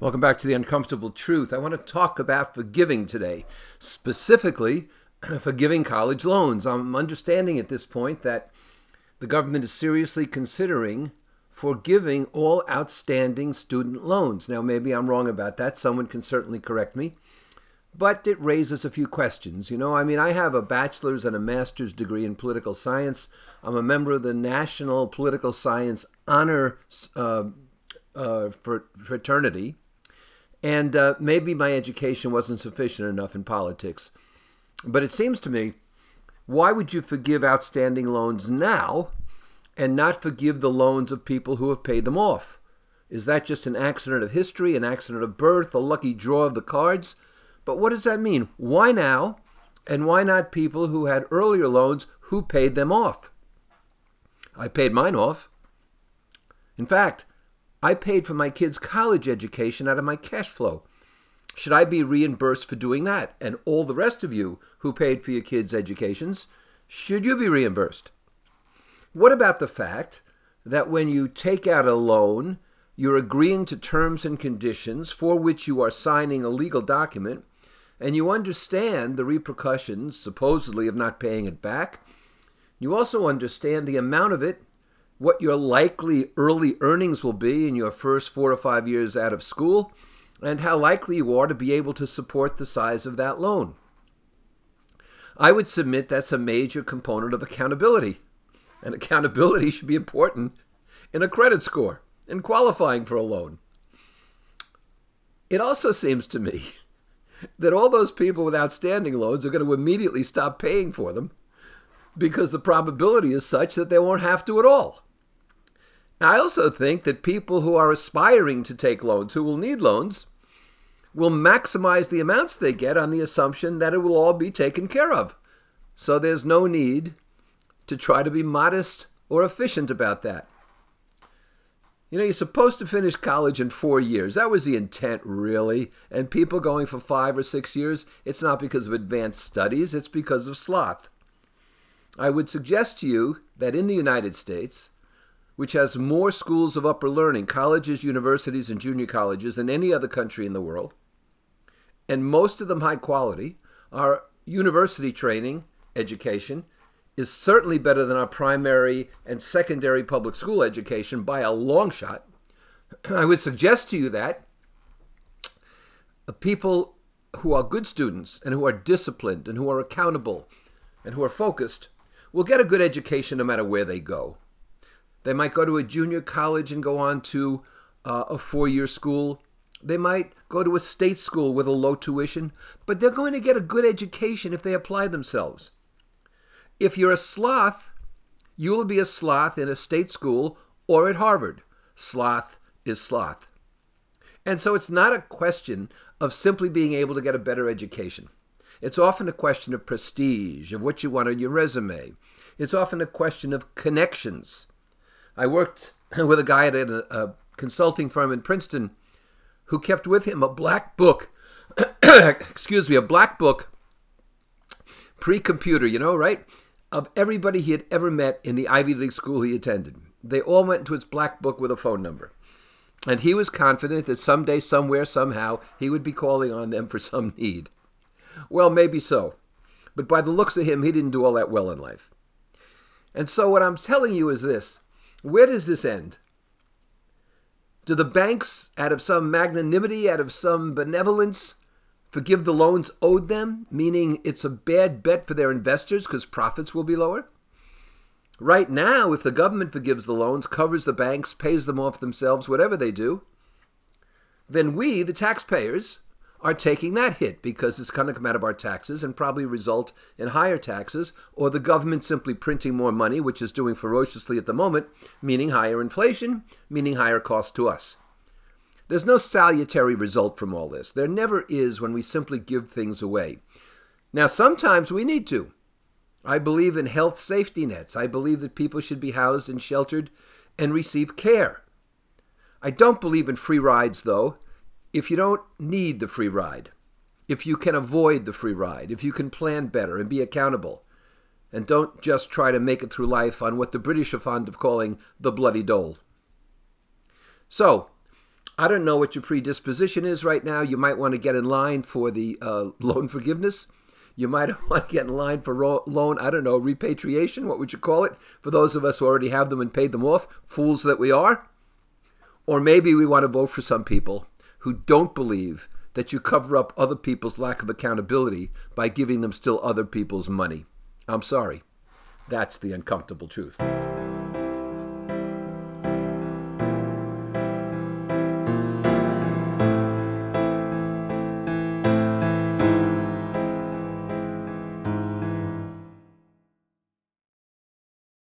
Welcome back to The Uncomfortable Truth. I want to talk about forgiving today, specifically forgiving college loans. I'm understanding at this point that the government is seriously considering forgiving all outstanding student loans. Now, maybe I'm wrong about that. Someone can certainly correct me. But it raises a few questions. You know, I mean, I have a bachelor's and a master's degree in political science. I'm a member of the National Political Science Honor uh, uh, fraternity. And uh, maybe my education wasn't sufficient enough in politics. But it seems to me, why would you forgive outstanding loans now and not forgive the loans of people who have paid them off? Is that just an accident of history, an accident of birth, a lucky draw of the cards? But what does that mean? Why now? And why not people who had earlier loans who paid them off? I paid mine off. In fact, I paid for my kids' college education out of my cash flow. Should I be reimbursed for doing that? And all the rest of you who paid for your kids' educations, should you be reimbursed? What about the fact that when you take out a loan, you're agreeing to terms and conditions for which you are signing a legal document, and you understand the repercussions, supposedly, of not paying it back? You also understand the amount of it what your likely early earnings will be in your first four or five years out of school, and how likely you are to be able to support the size of that loan. I would submit that's a major component of accountability. And accountability should be important in a credit score and qualifying for a loan. It also seems to me that all those people with outstanding loans are going to immediately stop paying for them because the probability is such that they won't have to at all. I also think that people who are aspiring to take loans, who will need loans, will maximize the amounts they get on the assumption that it will all be taken care of. So there's no need to try to be modest or efficient about that. You know, you're supposed to finish college in four years. That was the intent, really. And people going for five or six years, it's not because of advanced studies, it's because of sloth. I would suggest to you that in the United States, which has more schools of upper learning, colleges, universities, and junior colleges than any other country in the world, and most of them high quality, our university training education is certainly better than our primary and secondary public school education by a long shot. I would suggest to you that uh, people who are good students and who are disciplined and who are accountable and who are focused will get a good education no matter where they go. They might go to a junior college and go on to uh, a four year school. They might go to a state school with a low tuition, but they're going to get a good education if they apply themselves. If you're a sloth, you will be a sloth in a state school or at Harvard. Sloth is sloth. And so it's not a question of simply being able to get a better education. It's often a question of prestige, of what you want on your resume. It's often a question of connections. I worked with a guy at a, a consulting firm in Princeton who kept with him a black book. excuse me, a black book pre-computer, you know, right? Of everybody he had ever met in the Ivy League school he attended. They all went into his black book with a phone number. And he was confident that someday, somewhere, somehow, he would be calling on them for some need. Well, maybe so. But by the looks of him, he didn't do all that well in life. And so, what I'm telling you is this where does this end? Do the banks, out of some magnanimity, out of some benevolence, forgive the loans owed them, meaning it's a bad bet for their investors because profits will be lower? Right now, if the government forgives the loans, covers the banks, pays them off themselves, whatever they do, then we, the taxpayers, are taking that hit because it's going to come out of our taxes and probably result in higher taxes, or the government simply printing more money, which is doing ferociously at the moment, meaning higher inflation, meaning higher cost to us. There's no salutary result from all this. There never is when we simply give things away. Now, sometimes we need to. I believe in health safety nets. I believe that people should be housed and sheltered and receive care. I don't believe in free rides, though if you don't need the free ride, if you can avoid the free ride, if you can plan better and be accountable, and don't just try to make it through life on what the British are fond of calling the bloody dole. So, I don't know what your predisposition is right now. You might want to get in line for the uh, loan forgiveness. You might want to get in line for ro- loan, I don't know, repatriation. What would you call it? For those of us who already have them and paid them off, fools that we are. Or maybe we want to vote for some people who don't believe that you cover up other people's lack of accountability by giving them still other people's money. I'm sorry. That's the uncomfortable truth.